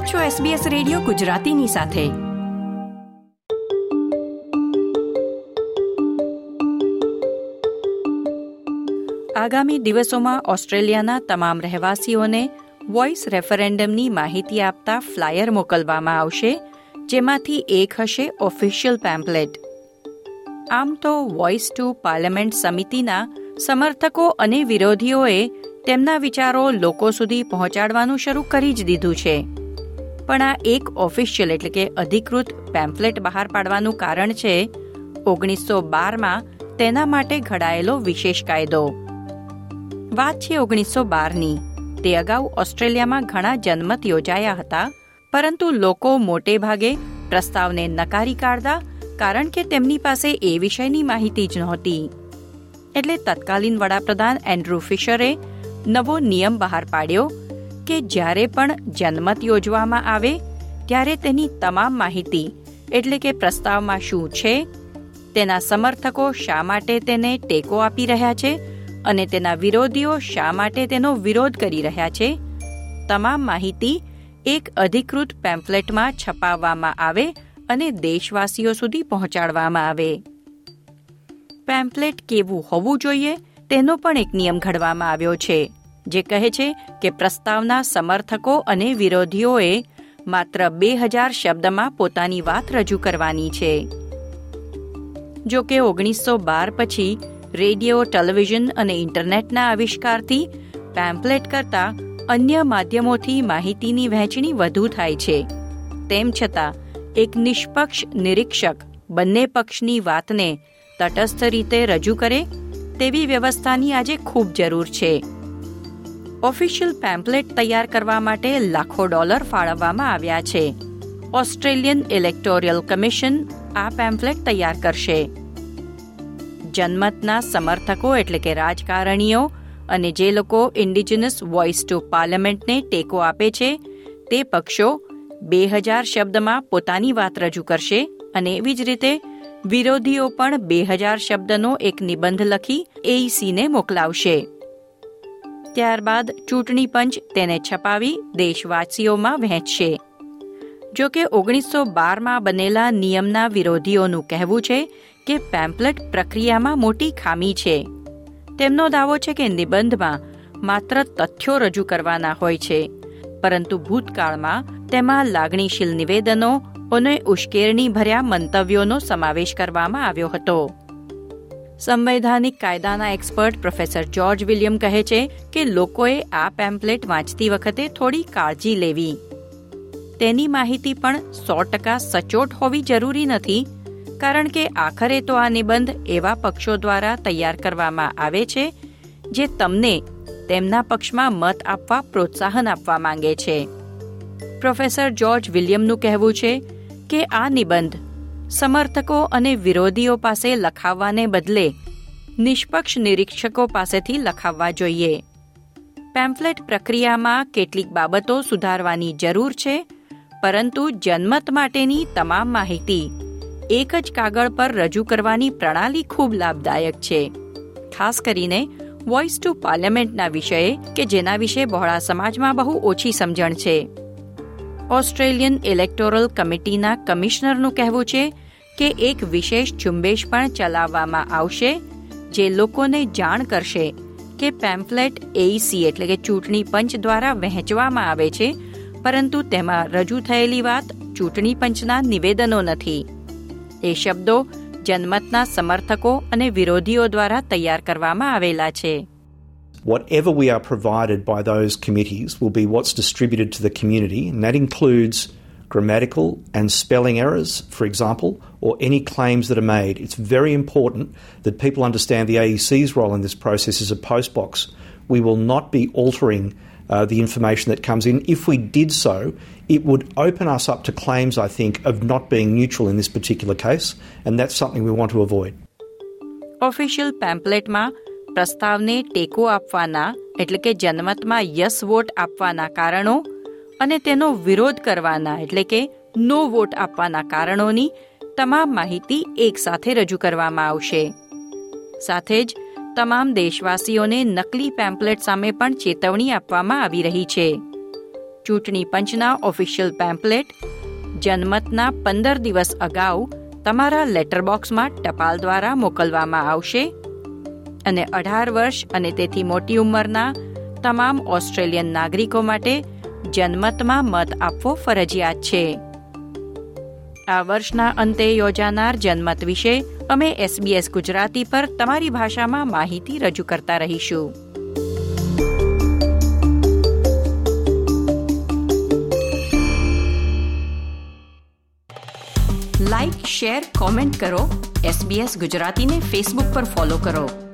આપ છો SBS radio ગુજરાતીની સાથે. આગામી દિવસોમાં ઓસ્ટ્રેલિયાના તમામ રહેવાસીઓને વોઇસ રેફરેન્ડમની માહિતી આપતા ફ્લાયર મોકલવામાં આવશે, જેમાંથી એક હશે ઓફિશિયલ પેમ્પલેટ. આમ તો વોઇસ ટુ પાર્લામેન્ટ સમિતિના સમર્થકો અને વિરોધીઓએ તેમના વિચારો લોકો સુધી પહોંચાડવાનું શરૂ કરી જ દીધું છે. પણ આ એક ઓફિશિયલ એટલે કે અધિકૃત પેમ્પલેટ બહાર પાડવાનું કારણ છે, ઓગણીસો બારમાં તેના માટે ઘડાયેલો વિશેષ કાયદો. વાત છે ઓગણીસો બારની. તે અગાઉ ઓસ્ટ્રેલિયામાં ઘણા જનમત યોજાયા હતા, પરંતુ લોકો મોટે ભાગે પ્રસ્તાવને નકારી કાઢતા, કારણ કે તેમની પાસે એ વિષયની માહિતી જ નહોતી. એટલે તત્કાલીન વડાપ્રધાન એન્ડ્રુ ફિશરે નવો નિયમ બહાર પાડ્યો કે જ્યારે પણ જનમત યોજવામાં આવે, ત્યારે તેની તમામ માહિતી, એટલે કે પ્રસ્તાવમાં શું છે, તેના સમર્થકો શા માટે તેને ટેકો આપી રહ્યા છે અને તેના વિરોધીઓ શા માટે તેનો વિરોધ કરી રહ્યા છે, તમામ માહિતી એક અધિકૃત પેમ્ફલેટમાં છપાવવામાં આવે અને દેશવાસીઓ સુધી પહોંચાડવામાં આવે. પેમ્ફલેટ કેવું હોવું જોઈએ તેનો પણ એક નિયમ ઘડવામાં આવ્યો છે. જે કહે છે કે પ્રસ્તાવના સમર્થકો અને વિરોધીઓએ માત્ર બે હજાર શબ્દમાં પોતાની વાત રજૂ કરવાની છે. જો કે ઓગણીસો બાર પછી રેડિયો, ટેલિવિઝન અને ઇન્ટરનેટના આવિષ્કારથી પેમ્પલેટ કરતાં અન્ય માધ્યમોથી માહિતીની વહેંચણી વધુ થાય છે. તેમ છતાં, એક નિષ્પક્ષ નિરીક્ષક બંને પક્ષની વાતને તટસ્થ રીતે રજૂ કરે તેવી વ્યવસ્થાની આજે ખૂબ જરૂર છે. ઓફિશિયલ પેમ્પલેટ તૈયાર કરવા માટે લાખો ડોલર ફાળવવામાં આવ્યા છે. ઓસ્ટ્રેલિયન ઇલેક્ટોરિયલ કમિશન આ પેમ્પલેટ તૈયાર કરશે. જનમતના સમર્થકો એટલે કે રાજકારણીઓ અને જે લોકો ઇન્ડિજિનસ વોઇસ ટુ પાર્લામેન્ટને ટેકો આપે છે, તે પક્ષો બે હજાર શબ્દમાં પોતાની વાત રજૂ કરશે અને એવી જ રીતે વિરોધીઓ પણ બે હજાર શબ્દનો એક નિબંધ લખી એઈસીને મોકલાવશે. ત્યારબાદ ચૂંટણી પંચ તેને છપાવી દેશવાસીઓમાં વહેંચશે. જો કે ઓગણીસો બારમાં બનેલા નિયમના વિરોધીઓનું કહેવું છે કે પેમ્પલેટ પ્રક્રિયામાં મોટી ખામી છે. તેમનો દાવો છે કે નિબંધમાં માત્ર તથ્યો રજૂ કરવાના હોય છે, પરંતુ ભૂતકાળમાં તેમાં લાગણીશીલ નિવેદનો અને ઉશ્કેરણી ભર્યા મંતવ્યોનો સમાવેશ કરવામાં આવ્યો હતો. સંવૈધાનિક કાયદાના એક્સપર્ટ પ્રોફેસર જ્યોર્જ વિલિયમ કહે છે કે લોકોએ આ પેમ્પલેટ વાંચતી વખતે થોડી કાળજી લેવી. તેની માહિતી પણ સો ટકા સચોટ હોવી જરૂરી નથી, કારણ કે આખરે તો આ નિબંધ એવા પક્ષો દ્વારા તૈયાર કરવામાં આવે છે, જે તમને તેમના પક્ષમાં મત આપવા પ્રોત્સાહન આપવા માંગે છે. પ્રોફેસર જ્યોર્જ વિલિયમનું કહેવું છે કે આ નિબંધ સમર્થકો અને વિરોધીઓ પાસે લખાવવાને બદલે નિષ્પક્ષ નિરીક્ષકો પાસેથી લખાવવા જોઈએ. પેમ્ફલેટ પ્રક્રિયામાં કેટલીક બાબતો સુધારવાની જરૂર છે, પરંતુ જનમત માટેની તમામ માહિતી એક જ કાગળ પર રજૂ કરવાની પ્રણાલી ખૂબ લાભદાયક છે. ખાસ કરીને વોઇસ ટુ પાર્લામેન્ટના વિષયે કે જેના વિશે બહોળા સમાજમાં બહુ ઓછી સમજણ છે. ઓસ્ટ્રેલિયન ઇલેક્ટોરલ કમિટીના કમિશનરનું કહેવું છે કે એક વિશેષ ઝુંબેશ પણ ચલાવવામાં આવશે જે લોકોને જાણ કરશે કે પેમ્ફલેટ એઈસી એટલે કે ચૂંટણી પંચ દ્વારા વહેંચવામાં આવે છે, પરંતુ તેમાં રજૂ થયેલી વાત ચૂંટણી પંચના નિવેદનો નથી. એ શબ્દો જનમતના સમર્થકો અને વિરોધીઓ દ્વારા તૈયાર કરવામાં આવેલા છે. whatever we are provided by those committees will be what's distributed to the community, and that includes grammatical and spelling errors, for example, or any claims that are made. It's very important that people understand the AEC's role in this process as a postbox. We will not be altering uh, the information that comes in. If we did so, it would open us up to claims, I think, of not being neutral in this particular case, and that's something we want to avoid. Official pamphlet ma પ્રસ્તાવને ટેકો આપવાના, એટલે કે જનમતમાં yes vote આપવાના કારણો અને તેનો વિરોધ કરવાના, એટલે કે નો વોટ આપવાના કારણોની તમામ માહિતી એક સાથે રજૂ કરવામાં આવશે. સાથે જ તમામ દેશવાસીઓને નકલી પેમ્પલેટ સામે પણ ચેતવણી આપવામાં આવી રહી છે. ચૂંટણી પંચના ઓફિશિયલ પેમ્પલેટ, જનમતના પંદર દિવસ અગાઉ તમારા લેટર બોક્સમાં ટપાલ દ્વારા મોકલવામાં આવશે. અને અઢાર વર્ષ અને તેથી મોટી ઉંમરના તમામ ઓસ્ટ્રેલિયન નાગરિકો માટે જનમતમાં મત આપવો ફરજિયાત છે. આ વર્ષના અંતે યોજાનાર જનમત વિશે અમે એસબીએસ ગુજરાતી પર તમારી ભાષામાં માહિતી રજૂ કરતા રહીશું. લાઇક શેર, કોમેન્ટ કરો. એસબીએસ ગુજરાતીને ફેસબુક પર ફોલો કરો.